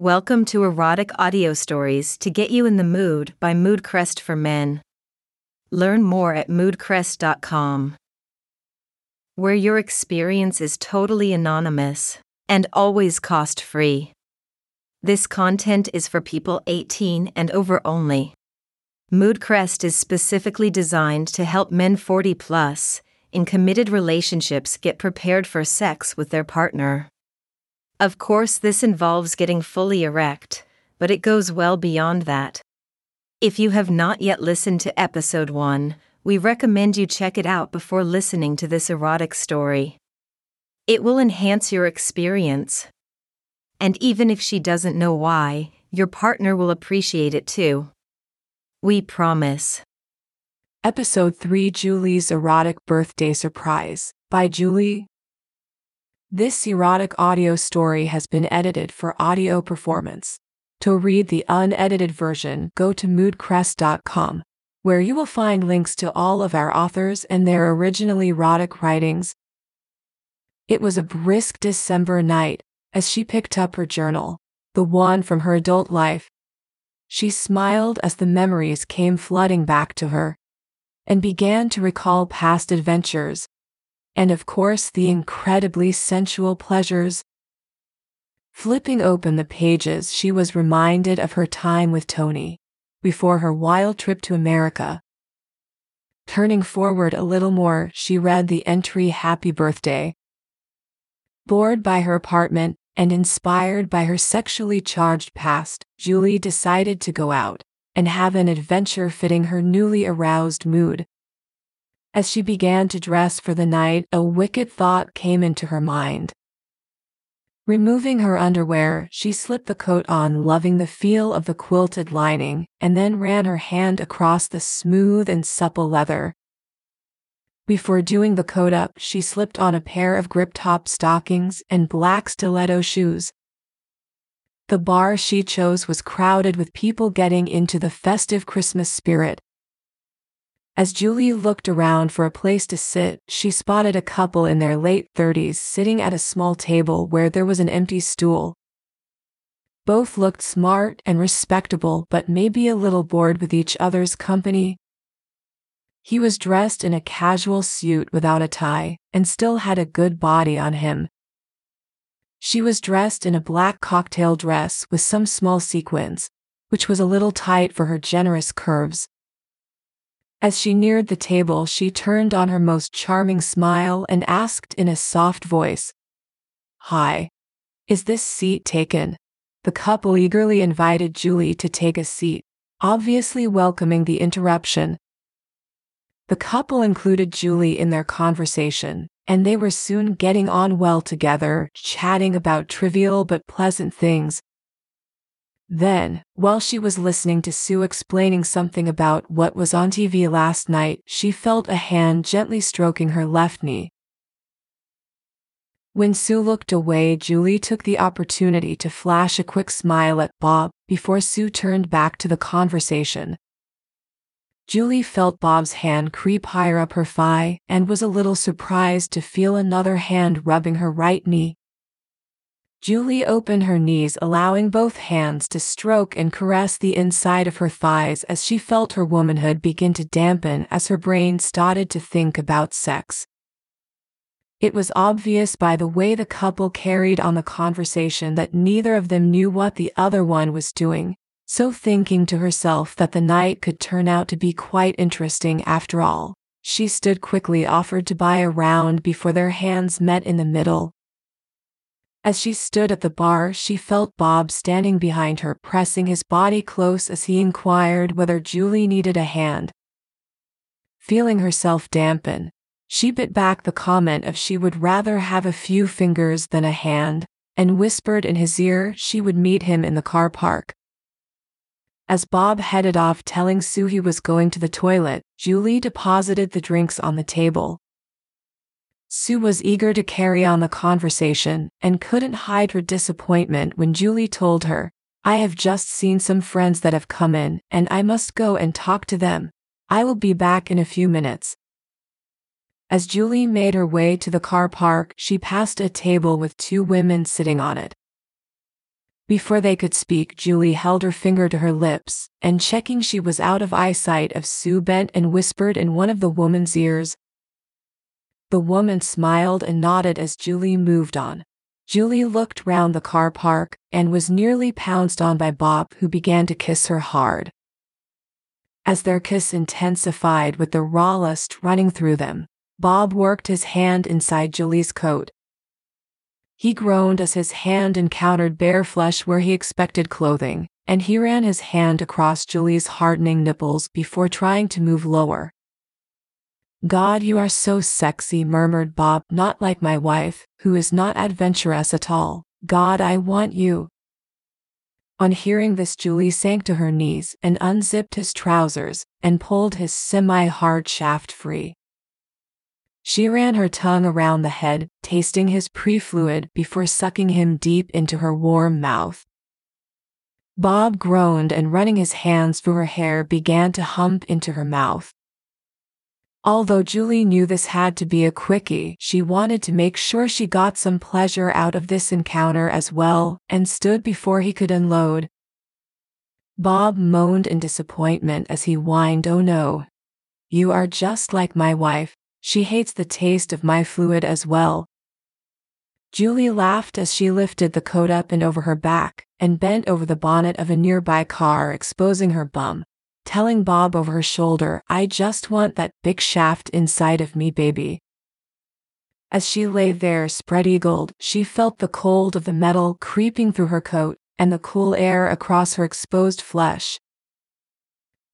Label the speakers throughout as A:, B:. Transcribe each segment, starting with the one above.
A: Welcome to Erotic Audio Stories to Get You in the Mood by Moodcrest for Men. Learn more at moodcrest.com. Where your experience is totally anonymous and always cost free. This content is for people 18 and over only. Moodcrest is specifically designed to help men 40 plus in committed relationships get prepared for sex with their partner. Of course, this involves getting fully erect, but it goes well beyond that. If you have not yet listened to episode 1, we recommend you check it out before listening to this erotic story. It will enhance your experience. And even if she doesn't know why, your partner will appreciate it too. We promise.
B: Episode 3 Julie's Erotic Birthday Surprise by Julie. This erotic audio story has been edited for audio performance. To read the unedited version, go to moodcrest.com, where you will find links to all of our authors and their original erotic writings. It was a brisk December night as she picked up her journal, the one from her adult life. She smiled as the memories came flooding back to her and began to recall past adventures, and of course the incredibly sensual pleasures. Flipping open the pages, she was reminded of her time with Tony before her wild trip to America. Turning forward a little more, she read the entry Happy Birthday. Bored by her apartment and inspired by her sexually charged past, Julie decided to go out and have an adventure fitting her newly aroused mood. As she began to dress for the night, a wicked thought came into her mind. Removing her underwear, she slipped the coat on, loving the feel of the quilted lining, and then ran her hand across the smooth and supple leather. Before doing the coat up, she slipped on a pair of grip top stockings and black stiletto shoes. The bar she chose was crowded with people getting into the festive Christmas spirit. As Julie looked around for a place to sit, she spotted a couple in their late 30s sitting at a small table where there was an empty stool. Both looked smart and respectable, but maybe a little bored with each other's company. He was dressed in a casual suit without a tie and still had a good body on him, she was dressed in a black cocktail dress with some small sequins, which was a little tight for her generous curves. As she neared the table, she turned on her most charming smile and asked in a soft voice, Hi. Is this seat taken? The couple eagerly invited Julie to take a seat, obviously welcoming the interruption. The couple included Julie in their conversation, and they were soon getting on well together, chatting about trivial but pleasant things. Then, while she was listening to Sue explaining something about what was on TV last night, she felt a hand gently stroking her left knee. When Sue looked away, Julie took the opportunity to flash a quick smile at Bob before Sue turned back to the conversation. Julie felt Bob's hand creep higher up her thigh and was a little surprised to feel another hand rubbing her right knee. Julie opened her knees, allowing both hands to stroke and caress the inside of her thighs as she felt her womanhood begin to dampen as her brain started to think about sex. It was obvious by the way the couple carried on the conversation that neither of them knew what the other one was doing, so thinking to herself that the night could turn out to be quite interesting after all, she stood quickly offered to buy a round before their hands met in the middle. As she stood at the bar, she felt Bob standing behind her, pressing his body close as he inquired whether Julie needed a hand. Feeling herself dampen, she bit back the comment of she would rather have a few fingers than a hand, and whispered in his ear she would meet him in the car park. As Bob headed off telling Sue he was going to the toilet, Julie deposited the drinks on the table. Sue was eager to carry on the conversation and couldn't hide her disappointment when Julie told her, I have just seen some friends that have come in and I must go and talk to them. I will be back in a few minutes. As Julie made her way to the car park, she passed a table with two women sitting on it. Before they could speak, Julie held her finger to her lips, and checking she was out of eyesight of Sue bent and whispered in one of the woman's ears. The woman smiled and nodded as Julie moved on. Julie looked round the car park and was nearly pounced on by Bob, who began to kiss her hard. As their kiss intensified with the raw lust running through them, Bob worked his hand inside Julie's coat. He groaned as his hand encountered bare flesh where he expected clothing, and he ran his hand across Julie's hardening nipples before trying to move lower. God, you are so sexy, murmured Bob, not like my wife, who is not adventurous at all. God, I want you. On hearing this, Julie sank to her knees and unzipped his trousers and pulled his semi hard shaft free. She ran her tongue around the head, tasting his pre fluid before sucking him deep into her warm mouth. Bob groaned and running his hands through her hair began to hump into her mouth. Although Julie knew this had to be a quickie, she wanted to make sure she got some pleasure out of this encounter as well, and stood before he could unload. Bob moaned in disappointment as he whined, Oh no. You are just like my wife, she hates the taste of my fluid as well. Julie laughed as she lifted the coat up and over her back, and bent over the bonnet of a nearby car, exposing her bum telling Bob over her shoulder, I just want that big shaft inside of me, baby. As she lay there spread eagled, she felt the cold of the metal creeping through her coat and the cool air across her exposed flesh.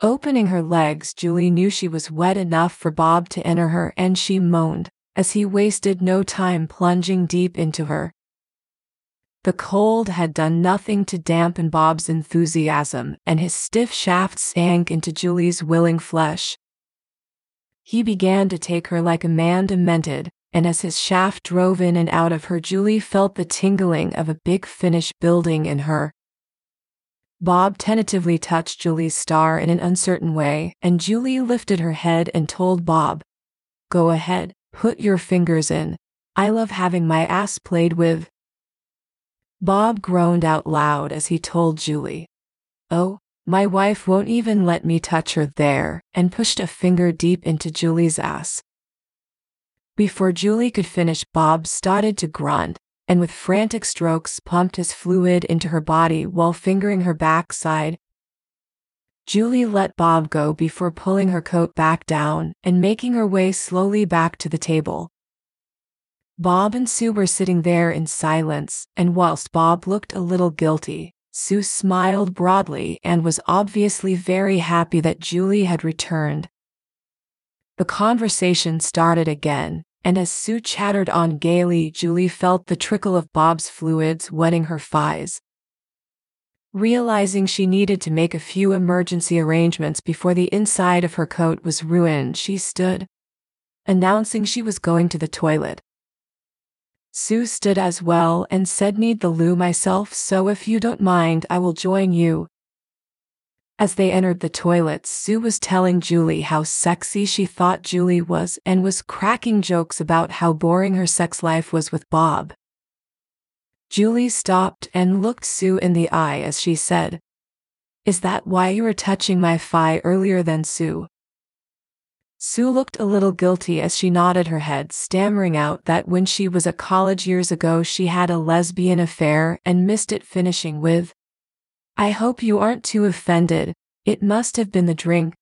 B: Opening her legs, Julie knew she was wet enough for Bob to enter her and she moaned as he wasted no time plunging deep into her. The cold had done nothing to dampen Bob's enthusiasm, and his stiff shaft sank into Julie's willing flesh. He began to take her like a man demented, and as his shaft drove in and out of her, Julie felt the tingling of a big finish building in her. Bob tentatively touched Julie's star in an uncertain way, and Julie lifted her head and told Bob, Go ahead, put your fingers in. I love having my ass played with. Bob groaned out loud as he told Julie, Oh, my wife won't even let me touch her there, and pushed a finger deep into Julie's ass. Before Julie could finish, Bob started to grunt, and with frantic strokes pumped his fluid into her body while fingering her backside. Julie let Bob go before pulling her coat back down and making her way slowly back to the table. Bob and Sue were sitting there in silence, and whilst Bob looked a little guilty, Sue smiled broadly and was obviously very happy that Julie had returned. The conversation started again, and as Sue chattered on gaily, Julie felt the trickle of Bob's fluids wetting her thighs. Realizing she needed to make a few emergency arrangements before the inside of her coat was ruined, she stood, announcing she was going to the toilet. Sue stood as well and said need the loo myself so if you don't mind I will join you. As they entered the toilets, Sue was telling Julie how sexy she thought Julie was and was cracking jokes about how boring her sex life was with Bob. Julie stopped and looked Sue in the eye as she said, Is that why you were touching my thigh earlier than Sue? Sue looked a little guilty as she nodded her head, stammering out that when she was at college years ago she had a lesbian affair and missed it finishing with, I hope you aren't too offended, it must have been the drink.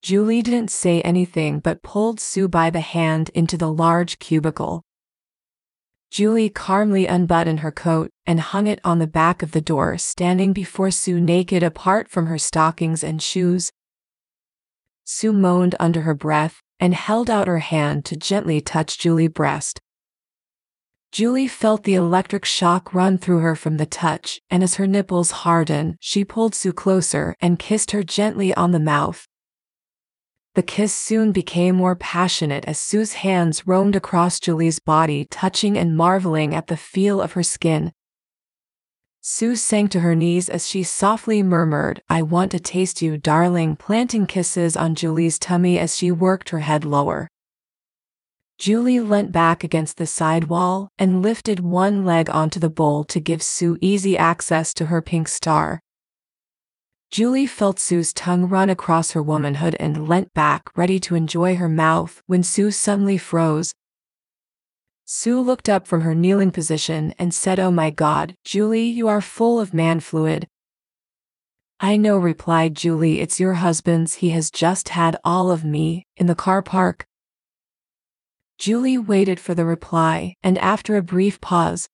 B: Julie didn't say anything but pulled Sue by the hand into the large cubicle. Julie calmly unbuttoned her coat and hung it on the back of the door, standing before Sue naked apart from her stockings and shoes, Sue moaned under her breath and held out her hand to gently touch Julie's breast. Julie felt the electric shock run through her from the touch, and as her nipples hardened, she pulled Sue closer and kissed her gently on the mouth. The kiss soon became more passionate as Sue's hands roamed across Julie's body, touching and marveling at the feel of her skin, Sue sank to her knees as she softly murmured, I want to taste you, darling, planting kisses on Julie's tummy as she worked her head lower. Julie leant back against the side wall and lifted one leg onto the bowl to give Sue easy access to her pink star. Julie felt Sue's tongue run across her womanhood and leant back, ready to enjoy her mouth, when Sue suddenly froze. Sue looked up from her kneeling position and said, Oh my God, Julie, you are full of man fluid. I know, replied Julie, it's your husband's. He has just had all of me in the car park. Julie waited for the reply, and after a brief pause,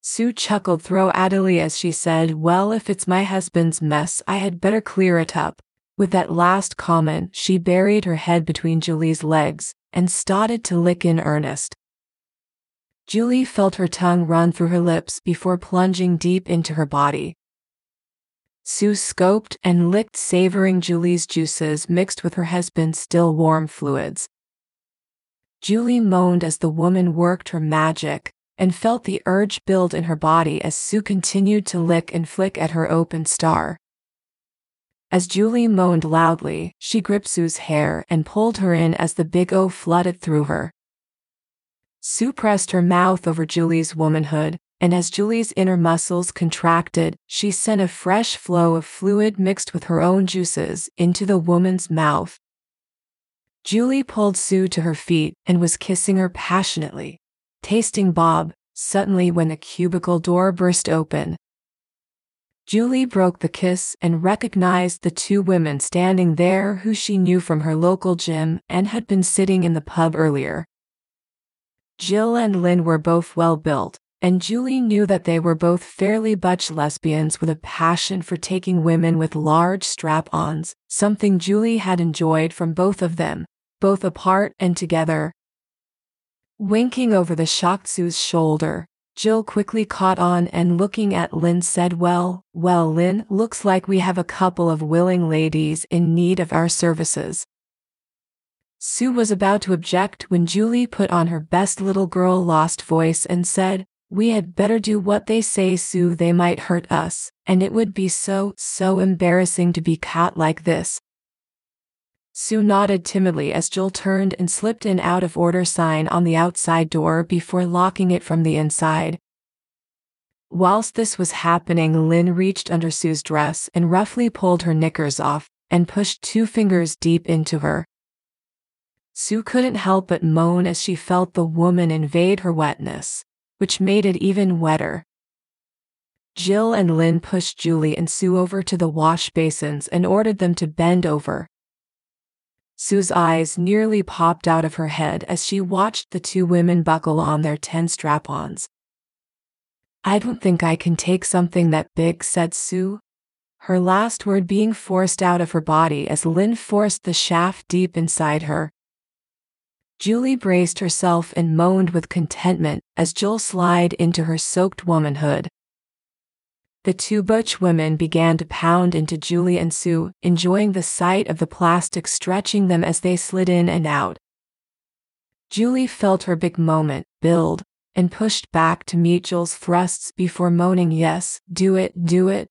B: Sue chuckled throatily as she said, Well, if it's my husband's mess, I had better clear it up. With that last comment, she buried her head between Julie's legs and started to lick in earnest. Julie felt her tongue run through her lips before plunging deep into her body. Sue scoped and licked, savoring Julie's juices mixed with her husband's still warm fluids. Julie moaned as the woman worked her magic and felt the urge build in her body as Sue continued to lick and flick at her open star. As Julie moaned loudly, she gripped Sue's hair and pulled her in as the big O flooded through her. Sue pressed her mouth over Julie's womanhood, and as Julie's inner muscles contracted, she sent a fresh flow of fluid mixed with her own juices into the woman's mouth. Julie pulled Sue to her feet and was kissing her passionately, tasting Bob, suddenly when the cubicle door burst open. Julie broke the kiss and recognized the two women standing there who she knew from her local gym and had been sitting in the pub earlier. Jill and Lynn were both well built, and Julie knew that they were both fairly butch lesbians with a passion for taking women with large strap ons, something Julie had enjoyed from both of them both apart and together. Winking over the shocked Sue's shoulder, Jill quickly caught on and looking at Lynn said, Well, well, Lynn, looks like we have a couple of willing ladies in need of our services. Sue was about to object when Julie put on her best little girl lost voice and said, We had better do what they say, Sue, they might hurt us, and it would be so, so embarrassing to be caught like this. Sue nodded timidly as Jill turned and slipped an out of order sign on the outside door before locking it from the inside. Whilst this was happening, Lynn reached under Sue's dress and roughly pulled her knickers off and pushed two fingers deep into her. Sue couldn't help but moan as she felt the woman invade her wetness, which made it even wetter. Jill and Lynn pushed Julie and Sue over to the wash basins and ordered them to bend over Sue's eyes nearly popped out of her head as she watched the two women buckle on their ten strap ons. I don't think I can take something that big, said Sue. Her last word being forced out of her body as Lynn forced the shaft deep inside her. Julie braced herself and moaned with contentment as Jill slid into her soaked womanhood. The two butch women began to pound into Julie and Sue, enjoying the sight of the plastic stretching them as they slid in and out. Julie felt her big moment build and pushed back to meet Jill's thrusts before moaning, Yes, do it, do it.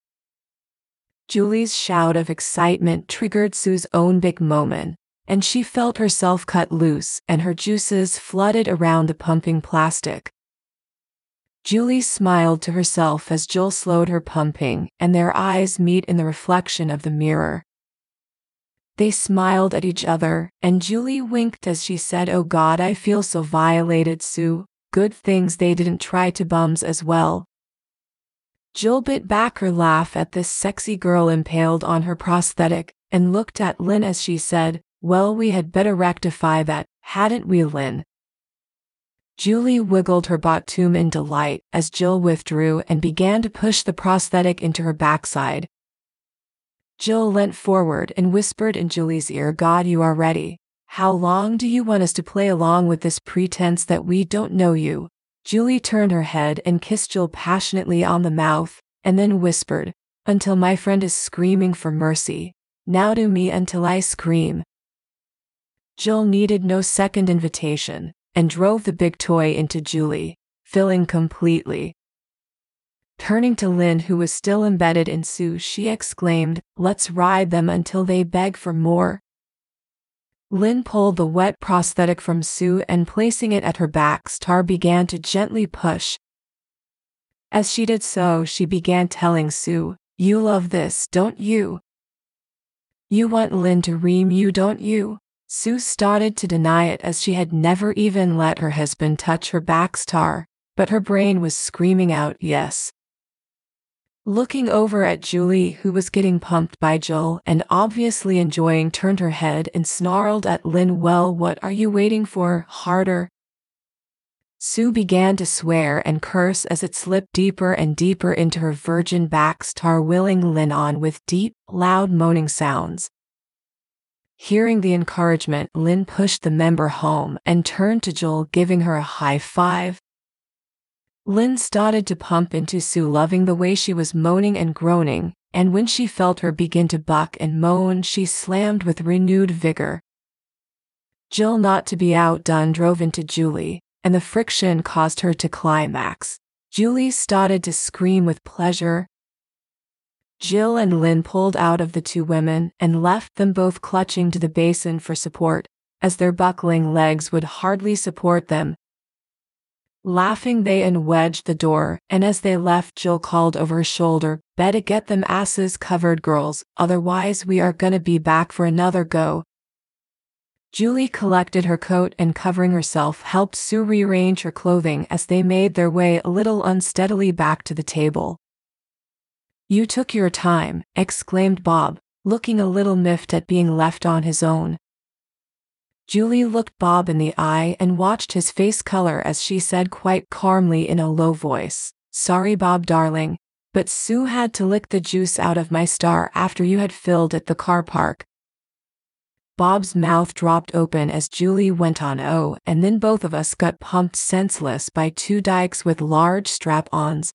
B: Julie's shout of excitement triggered Sue's own big moment, and she felt herself cut loose and her juices flooded around the pumping plastic. Julie smiled to herself as Jill slowed her pumping, and their eyes meet in the reflection of the mirror. They smiled at each other, and Julie winked as she said, Oh God, I feel so violated, Sue. Good things they didn't try to bums as well. Jill bit back her laugh at this sexy girl impaled on her prosthetic and looked at Lynn as she said, Well, we had better rectify that, hadn't we, Lynn? Julie wiggled her bottom in delight as Jill withdrew and began to push the prosthetic into her backside. Jill leant forward and whispered in Julie's ear, God, you are ready. How long do you want us to play along with this pretense that we don't know you? Julie turned her head and kissed Jill passionately on the mouth, and then whispered, Until my friend is screaming for mercy. Now do me until I scream. Jill needed no second invitation and drove the big toy into Julie, filling completely. Turning to Lynn, who was still embedded in Sue, she exclaimed, Let's ride them until they beg for more. Lynn pulled the wet prosthetic from Sue and placing it at her back, Star began to gently push. As she did so, she began telling Sue, You love this, don't you? You want Lynn to ream you, don't you? Sue started to deny it as she had never even let her husband touch her back star, but her brain was screaming out yes. Looking over at Julie, who was getting pumped by Jill and obviously enjoying, turned her head and snarled at Lynn, Well, what are you waiting for? Harder. Sue began to swear and curse as it slipped deeper and deeper into her virgin back, star willing Lynn on with deep, loud moaning sounds. Hearing the encouragement, Lynn pushed the member home and turned to Jill, giving her a high five. Lynn started to pump into Sue, loving the way she was moaning and groaning, and when she felt her begin to buck and moan, she slammed with renewed vigor. Jill, not to be outdone, drove into Julie, and the friction caused her to climax. Julie started to scream with pleasure. Jill and Lynn pulled out of the two women and left them both clutching to the basin for support, as their buckling legs would hardly support them, Laughing, they unwedged the door, and as they left, Jill called over her shoulder, Better get them asses covered, girls, otherwise, we are gonna be back for another go. Julie collected her coat and covering herself helped Sue rearrange her clothing as they made their way a little unsteadily back to the table. You took your time, exclaimed Bob, looking a little miffed at being left on his own. Julie looked Bob in the eye and watched his face color as she said quite calmly in a low voice, Sorry, Bob, darling, but Sue had to lick the juice out of my star after you had filled at the car park. Bob's mouth dropped open as Julie went on, Oh, and then both of us got pumped senseless by two dykes with large strap ons,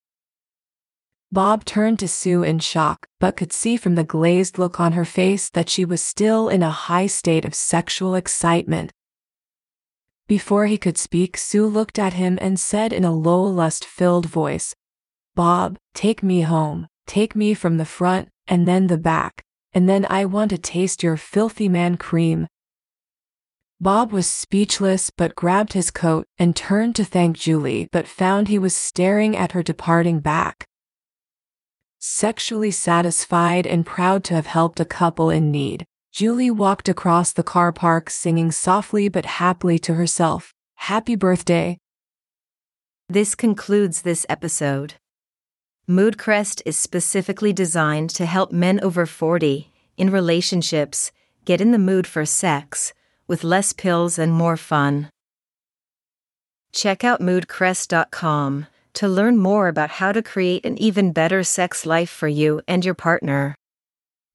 B: Bob turned to Sue in shock, but could see from the glazed look on her face that she was still in a high state of sexual excitement. Before he could speak, Sue looked at him and said in a low, lust filled voice, Bob, take me home, take me from the front, and then the back, and then I want to taste your filthy man cream. Bob was speechless but grabbed his coat and turned to thank Julie but found he was staring at her departing back. Sexually satisfied and proud to have helped a couple in need, Julie walked across the car park singing softly but happily to herself, Happy birthday.
A: This concludes this episode. Moodcrest is specifically designed to help men over 40 in relationships get in the mood for sex with less pills and more fun. Check out moodcrest.com to learn more about how to create an even better sex life for you and your partner.